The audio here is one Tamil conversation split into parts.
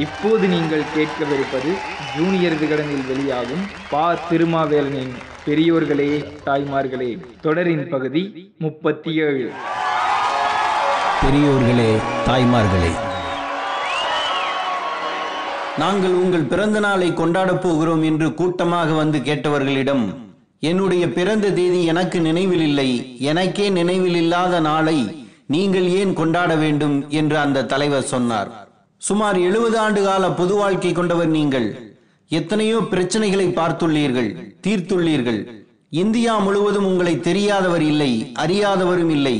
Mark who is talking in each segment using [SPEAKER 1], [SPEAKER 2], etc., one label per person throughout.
[SPEAKER 1] இப்போது நீங்கள் கேட்கவிருப்பது ஜூனியர் விகடனில் வெளியாகும் பா. திருமாவேலனின் பெரியோர்களே தாய்மார்களே தொடரின் பகுதி முப்பத்தி ஏழு
[SPEAKER 2] பெரியோர்களே தாய்மார்களே நாங்கள் உங்கள் பிறந்த நாளை கொண்டாடப் போகிறோம் என்று கூட்டமாக வந்து கேட்டவர்களிடம் என்னுடைய பிறந்த தேதி எனக்கு நினைவில் இல்லை எனக்கே நினைவில் இல்லாத நாளை நீங்கள் ஏன் கொண்டாட வேண்டும்? என்று அந்த தலைவர் சொன்னார். சுமார் எழுபது ஆண்டு கால பொது வாழ்க்கை கொண்டவர் நீங்கள். எத்தனையோ பிரச்சனைகளை பார்த்துள்ளீர்கள் தீர்த்துள்ளீர்கள். இந்தியா முழுவதும் உங்களை தெரியாதவர் இல்லை அறியாதவரும் இல்லை.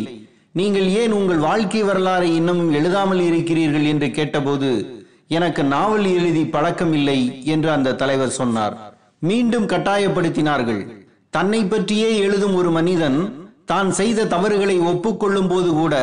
[SPEAKER 2] நீங்கள் ஏன் உங்கள் வாழ்க்கை வரலாறை இன்னமும் எழுதாமல் இருக்கிறீர்கள் என்று கேட்டபோது எனக்கு நாவல் எழுதி பழக்கம் இல்லை என்று அந்த தலைவர் சொன்னார். மீண்டும் கட்டாயப்படுத்தினார்கள். தன்னை பற்றியே எழுதும் ஒரு மனிதன் தான் செய்த தவறுகளை ஒப்புக்கொள்ளும் போது கூட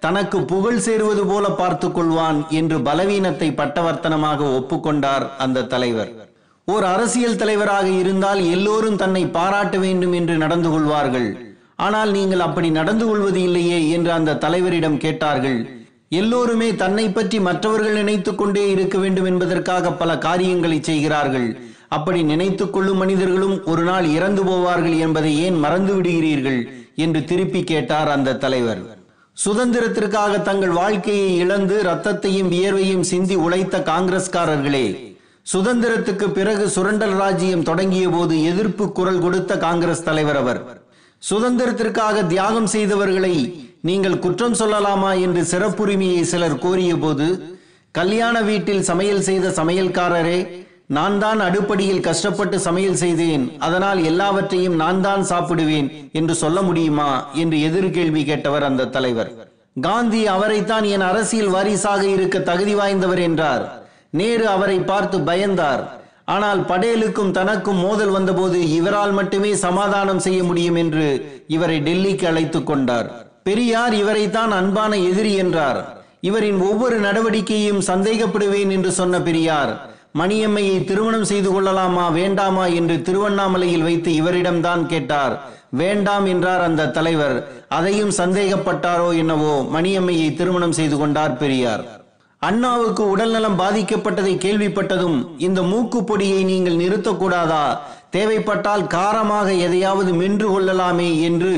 [SPEAKER 2] தனக்கு புகழ் சேருவது போல பார்த்து கொள்வான் என்று பலவீனத்தை பட்டவர்த்தனமாக ஒப்புக்கொண்டார் அந்த தலைவர். ஓர் அரசியல் தலைவராக இருந்தால் எல்லோரும் தன்னை பாராட்ட வேண்டும் என்று நடந்து கொள்வார்கள். ஆனால் நீங்கள் அப்படி நடந்து கொள்வது இல்லையே என்று அந்த தலைவரிடம் கேட்டார்கள். எல்லோருமே தன்னை பற்றி மற்றவர்கள் நினைத்துக் கொண்டே இருக்க வேண்டும் என்பதற்காக பல காரியங்களை செய்கிறார்கள். அப்படி நினைத்துக் கொள்ளும் மனிதர்களும் ஒரு நாள் இறந்து போவார்கள் என்பதை ஏன் மறந்து விடுகிறீர்கள் என்று திருப்பி கேட்டார் அந்த தலைவர். சுதந்திரத்திற்காக தங்கள் வாழ்க்கையை இழந்து ரத்தத்தையும் வியர்வையும் சிந்தி உழைத்த காங்கிரஸ்காரர்களே சுதந்திரத்துக்கு பிறகு சுரண்டல் ராஜ்யம் தொடங்கிய போது எதிர்ப்பு குரல் கொடுத்த காங்கிரஸ் தலைவர் அவர். சுதந்திரத்திற்காக தியாகம் செய்தவர்களை நீங்கள் குற்றம் சொல்லலாமா என்று சிறப்புரிமையை சிலர் கோரிய போது கல்யாண வீட்டில் சமையல் செய்த சமையல்காரரே நான் தான் அடுப்படியில் கஷ்டப்பட்டு சமையல் செய்தேன். அதனால் எல்லாவற்றையும் நான் தான் சாப்பிடுவேன் என்று சொல்ல முடியுமா? என்று எதிர்கேள்வி கேட்டவர் அந்த தலைவர். காந்தி அவரைத்தான் என் அரசியல் வாரிசாக இருக்க தகுதி வாய்ந்தவர் என்றார். நேரு அவரை பார்த்து பயந்தார். ஆனால் படேலுக்கும் தனக்கும் மோதல் வந்தபோது இவரால் மட்டுமே சமாதானம் செய்ய முடியும் என்று இவரை டெல்லிக்கு அழைத்துக் கொண்டார். பெரியார் இவரைத்தான் அன்பான எதிரி என்றார். இவரின் ஒவ்வொரு நடவடிக்கையும் சந்தேகப்படுவேன் என்று சொன்ன பெரியார் மணியம்மையை திருமணம் செய்து கொள்ளலாமா வேண்டாமா என்று திருவண்ணாமலையில் வைத்து இவரிடம்தான் கேட்டார். வேண்டாம் என்றார் அந்த தலைவர். அதையும் சந்தேகப்பட்டாரோ என்னவோ மணியம்மையை திருமணம் செய்து கொண்டார் பெரியார். அண்ணாவுக்கு உடல்நலம் பாதிக்கப்பட்டதை கேள்விப்பட்டதும் இந்த மூக்கு பொடியை நீங்கள் நிறுத்தக்கூடாதா? தேவைப்பட்டால் காரமாக எதையாவது மென்று கொள்ளலாமே என்று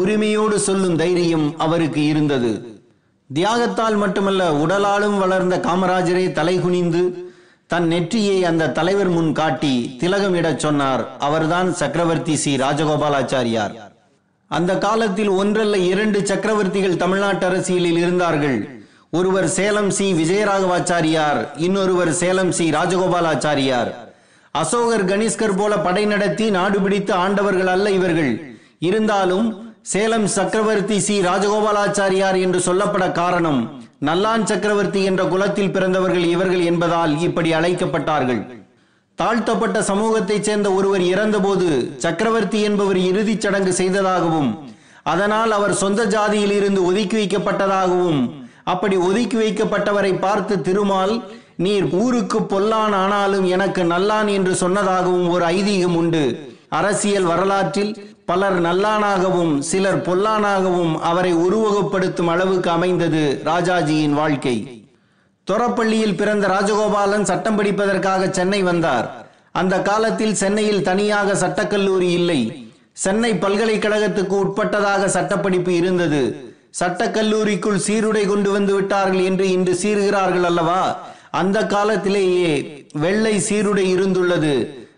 [SPEAKER 2] உரிமையோடு சொல்லும் தைரியம் அவருக்கு இருந்தது. தியாகத்தால் மட்டுமல்ல உடலாலும் வளர்ந்த காமராஜரே தலைகுனிந்து தன் நெற்றியை அந்த தலைவர் முன் காட்டி திலகமிடச் சொன்னார் அவர்தான் சக்கரவர்த்தி சி. ராஜகோபாலாச்சாரியார். அந்த காலத்தில் ஒன்றல்ல இரண்டு சக்கரவர்த்திகள் தமிழ்நாட்டு அரசியலில் இருந்தார்கள். ஒருவர் சேலம் சி. விஜயராகவாச்சாரியார் இன்னொருவர் சேலம் சி. ராஜகோபாலாச்சாரியார். அசோகர் கனிஷ்கர் போல படை நடத்தி நாடு பிடித்து ஆண்டவர்கள் அல்ல இவர்கள். இருந்தாலும் சேலம் சக்கரவர்த்தி சி. ராஜகோபாலாச்சாரியார் என்று சொல்லப்பட காரணம் நல்லான் சக்கரவர்த்தி என்ற குலத்தில் பிறந்தவர்கள் இவர்கள் என்பதால் இப்படி அழைக்கப்பட்டார்கள். தாழ்த்தப்பட்ட சமூகத்தைச் சேர்ந்த ஒருவர் இறந்தபோது சக்கரவர்த்தி என்பவர் இறுதிச் சடங்கு செய்ததாகவும் அதனால் அவர் சொந்த ஜாதியில் இருந்து ஒதுக்கி வைக்கப்பட்டதாகவும் அப்படி ஒதுக்கி வைக்கப்பட்டவரை பார்த்து திருமால் நீர் ஊருக்கு பொல்லான் ஆனாலும் எனக்கு நல்லான் என்று சொன்னதாகவும் ஒரு ஐதீகம் உண்டு. அரசியல் வரலாற்றில் பலர் நல்லானாகவும் சிலர் பொல்லானாகவும் அவரை உருவகப்படுத்தும் அளவுக்கு அமைந்தது ராஜாஜியின் வாழ்க்கை. தொரப்பள்ளியில் பிறந்த ராஜகோபாலன் சட்டம் படிப்பதற்காக சென்னை வந்தார். அந்த காலத்தில் சென்னையில் தனியாக சட்டக்கல்லூரி இல்லை. சென்னை பல்கலைக்கழகத்துக்கு உட்பட்டதாக சட்டப்படிப்பு இருந்தது. சட்டக்கல்லூரிக்குள் சீருடை கொண்டு வந்து விட்டார்கள் என்று இன்று சீர்கிறார்கள் அல்லவா? அந்த காலத்திலேயே வெள்ளை சீருடை இருந்துள்ளது.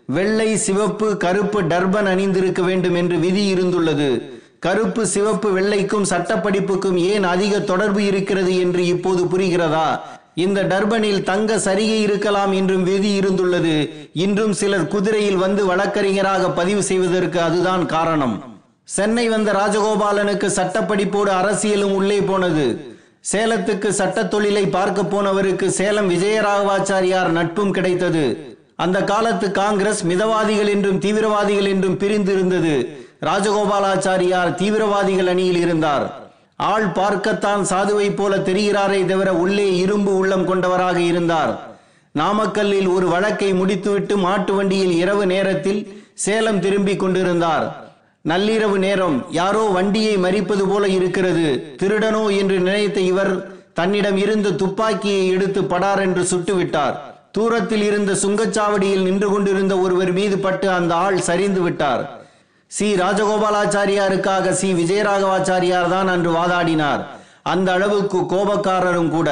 [SPEAKER 2] வெள்ளை சிவப்பு கருப்பு டர்பன் அணிந்திருக்க வேண்டும் என்று விதி இருந்துள்ளது. கருப்பு சிவப்பு வெள்ளைக்கும் சட்டப்படிப்புக்கும் ஏன் அதிக தொடர்பு இருக்கிறது என்று இப்போது புரிகிறதா? இந்த டர்பனில் தங்க சரிகை இருக்கலாம் என்றும் விதி இருந்துள்ளது. இன்றும் சிலர் குதிரையில் வந்து வழக்கறிஞராக பதிவு செய்வதற்கு அதுதான் காரணம். சென்னை வந்த ராஜகோபாலனுக்கு சட்டப்படிப்போடு அரசியலும் உள்ளே போனது. சேலத்துக்கு சட்ட தொழிலை பார்க்க போனவருக்கு சேலம் விஜயராகவாச்சாரியார் நட்பும் கிடைத்தது. அந்த காலத்து காங்கிரஸ் மிதவாதிகள் என்றும் தீவிரவாதிகள் என்றும் பிரிந்திருந்தது. ராஜகோபாலாச்சாரியார் தீவிரவாதிகள் அணியில் இருந்தார். ஆள் பார்க்கத்தான் சாதுவை போல தெரிகிறாரே தவிர உள்ளே இரும்பு உள்ளம் கொண்டவராக இருந்தார். நாமக்கல்லில் ஒரு வழக்கை முடித்துவிட்டு மாட்டு வண்டியில் இரவு நேரத்தில் சேலம் திரும்பிக் கொண்டிருந்தார். நள்ளிரவு நேரம் யாரோ வண்டியை மறிப்பது போல இருக்கிறது. திருடனோ என்று நினைத்த இவர் தன்னிடம் இருந்து துப்பாக்கியை எடுத்து படார் என்று சுட்டுவிட்டார். தூரத்தில் இருந்த சுங்கச்சாவடியில் நின்று கொண்டிருந்த ஒருவர் மீது பட்டு அந்த ஆள் சரிந்து விட்டார். சி. ராஜகோபாலாச்சாரியாருக்காக சி. விஜயராகவாச்சாரியார் தான் அன்று வாதாடினார். அந்த அளவுக்கு கோபக்காரரும் கூட.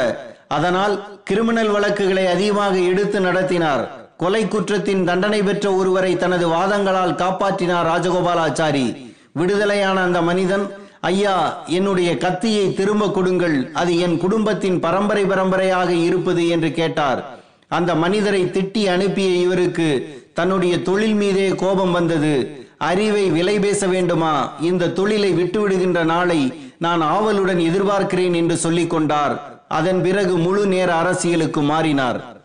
[SPEAKER 2] அதனால் கிரிமினல் வழக்குகளை அதிகமாக எடுத்து நடத்தினார். கொலை குற்றத்தின் தண்டனை பெற்ற ஒருவரை தனது வாதங்களால் காப்பாற்றினார் ராஜகோபாலாச்சாரி. விடுதலையான அந்த மனிதன் ஐயா என்னுடைய கத்தியை திரும்ப கொடுங்கள். அது என் குடும்பத்தின் பரம்பரை பரம்பரையாக இருப்பது என்று கேட்டார். அந்த மனிதரை திட்டி அனுப்பிய இவருக்கு தன்னுடைய தொழில் மீதே கோபம் வந்தது. அறிவை விலை பேச வேண்டுமா? இந்த தொழிலை விட்டுவிடுகின்ற நாளை நான் ஆவலுடன் எதிர்பார்க்கிறேன் என்று சொல்லிக் கொண்டார். அதன் பிறகு முழு நேர அரசியலுக்கு மாறினார்.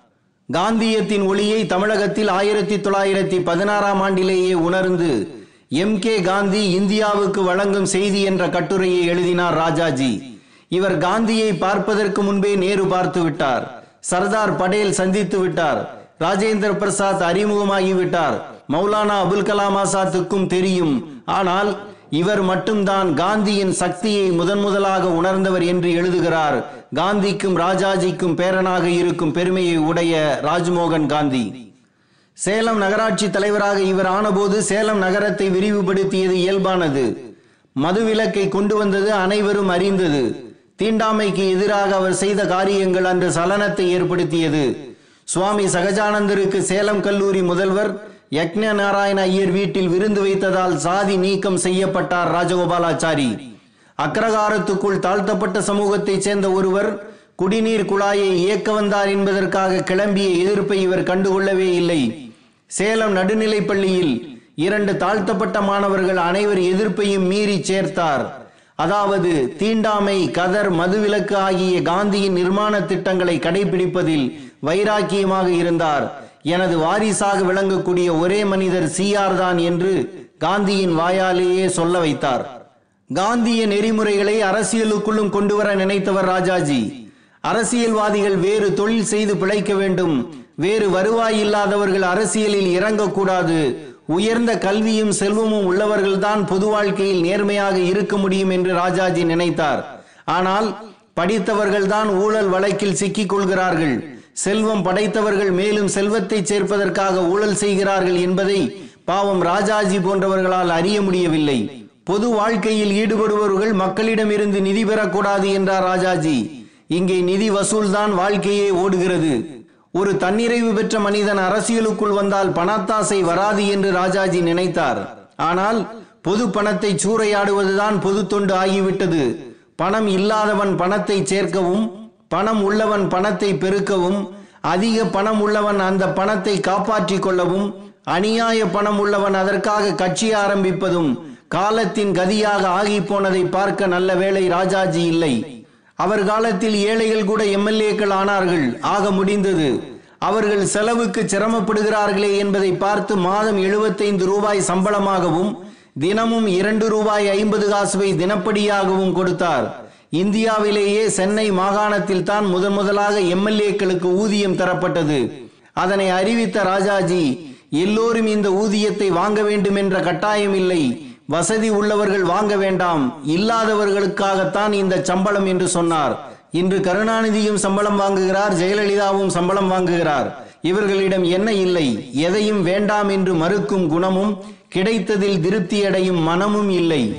[SPEAKER 2] காந்தியத்தின் ஒளியை தமிழகத்தில் ஆயிரத்தி தொள்ளாயிரத்தி பதினாறாம் ஆண்டிலேயே உணர்ந்து எம். கே. காந்தி இந்தியாவுக்கு வழங்கும் செய்தி என்ற கட்டுரையை எழுதினார் ராஜாஜி. இவர் காந்தியை பார்ப்பதற்கு முன்பே நேரு பார்த்து விட்டார். சர்தார் படேல் சந்தித்து விட்டார். ராஜேந்திர பிரசாத் அறிமுகமாகிவிட்டார் மௌலானா அபுல் கலாம் ஆசாத்துக்கும் தெரியும். ஆனால் இவர் மட்டும்தான் காந்தியின் சக்தியை முதன் முதலாக உணர்ந்தவர் என்று எழுதுகிறார். காந்திக்கும் ராஜாஜிக்கும் பேரனாக இருக்கும் பெருமையை உடைய ராஜ்மோகன் காந்தி. சேலம் நகராட்சி தலைவராக இவர் ஆனபோது சேலம் நகரத்தை விரிவுபடுத்தியது இயல்பானது. மதுவிலக்கை கொண்டு வந்தது அனைவரும் அறிந்தது. தீண்டாமைக்கு எதிராக அவர் செய்த காரியங்கள் அன்று சலனத்தை ஏற்படுத்தியது. சுவாமி சகஜானந்தருக்கு சேலம் கல்லூரி முதல்வர் யக்ஞ நாராயண ஐயர் வீட்டில் விருந்து வைத்ததால் சாதி நீக்கம் செய்யப்பட்டார் ராஜகோபாலாச்சாரி. அக்ரகாரத்துக்குள் தாழ்த்தப்பட்ட சமூகத்தைச் சேர்ந்த ஒருவர் குடிநீர் குழாயை இயக்க வந்தார் என்பதற்காக கிளம்பிய எதிர்ப்பை இவர் கண்டுகொள்ளவே இல்லை. சேலம் நடுநிலைப் பள்ளியில் இரண்டு தாழ்த்தப்பட்ட மாணவர்கள் அனைவர் எதிர்ப்பையும் மீறி சேர்த்தார். அதாவது தீண்டாமை கதர் மதுவிலக்கு ஆகிய காந்தியின் நிர்மாண திட்டங்களை கடைபிடிப்பதில் வைராக்கியமாக இருந்தார். எனது வாரிசாக விளங்கக்கூடிய ஒரே மனிதர் சிஆர் தான் என்று காந்தியின் வாயாலேயே சொல்ல வைத்தார். காந்திய நெறிமுறைகளை அரசியலுக்குள்ளும் கொண்டு வர நினைத்தவர் ராஜாஜி. அரசியல்வாதிகள் வேறு தொழில் செய்து பிழைக்க வேண்டும். வேறு வருவாய் இல்லாதவர்கள் அரசியலில் இறங்கக்கூடாது. உயர்ந்த கல்வியும் செல்வமும் உள்ளவர்கள்தான் பொது வாழ்க்கையில் நேர்மையாக இருக்க முடியும் என்று ராஜாஜி நினைத்தார். ஆனால் படித்தவர்கள்தான் ஊழல் வழக்கில் சிக்கிக் கொள்கிறார்கள். செல்வம் படைத்தவர்கள் மேலும் செல்வத்தை சேர்ப்பதற்காக ஊழல் செய்கிறார்கள் என்பதை பாவம் ராஜாஜி போன்றவர்களால் அறிய முடியவில்லை. பொது வாழ்க்கையில் ஈடுபடுபவர்கள் மக்களிடமிருந்து நிதி பெறக்கூடாது என்றார் ராஜாஜி. இங்கே நிதி வசூல்தான் வாழ்க்கையே ஓடுகிறது. ஒரு தன்னிறைவு பெற்ற மனிதன் அரசியலுக்குள் வந்தால் பணத்தாசை வராது என்று ராஜாஜி நினைத்தார். ஆனால் பொது பணத்தை சூறையாடுவதுதான் பொது தொண்டு ஆகிவிட்டது. பணம் இல்லாதவன் பணத்தை சேர்க்கவும் பணம் உள்ளவன் பணத்தை பெருக்கவும் அதிக பணம் உள்ளவன் அந்த பணத்தை காப்பாற்றிக் கொள்ளவும் அநியாய பணம் உள்ளவன் அதற்காக கட்சி ஆரம்பிப்பதும் காலத்தின் கதியாக ஆகி போனதை பார்க்க நல்ல வேளை ராஜாஜி இல்லை. அவர் காலத்தில் ஏழைகள் கூட எம்எல்ஏக்கள் ஆனார்கள். ஆக முடிந்தது. அவர்கள் செலவுக்கு சிரமப்படுகிறார்களே என்பதை பார்த்து மாதம் எழுபத்தைந்து ரூபாய் சம்பளமாகவும் தினமும் இரண்டு ரூபாய் ஐம்பது காசுவை தினப்படியாகவும் கொடுத்தார். இந்தியாவிலேயே சென்னை மாகாணத்தில் தான் முதன் முதலாக எம்எல்ஏக்களுக்கு ஊதியம் தரப்பட்டது. அதனை அறிவித்த ராஜாஜி எல்லோரும் இந்த ஊதியத்தை வாங்க வேண்டும் என்ற கட்டாயம் இல்லை. வசதி உள்ளவர்கள் வாங்க வேண்டாம். இல்லாதவர்களுக்காகத்தான் இந்த சம்பளம் என்று சொன்னார். இன்று கருணாநிதியும் சம்பளம் வாங்குகிறார் ஜெயலலிதாவும் சம்பளம் வாங்குகிறார். இவர்களிடம் என்ன இல்லை? எதையும் வேண்டாம் என்று மறுக்கும் குணமும் கிடைத்ததில் திருப்தியடையும் மனமும் இல்லை.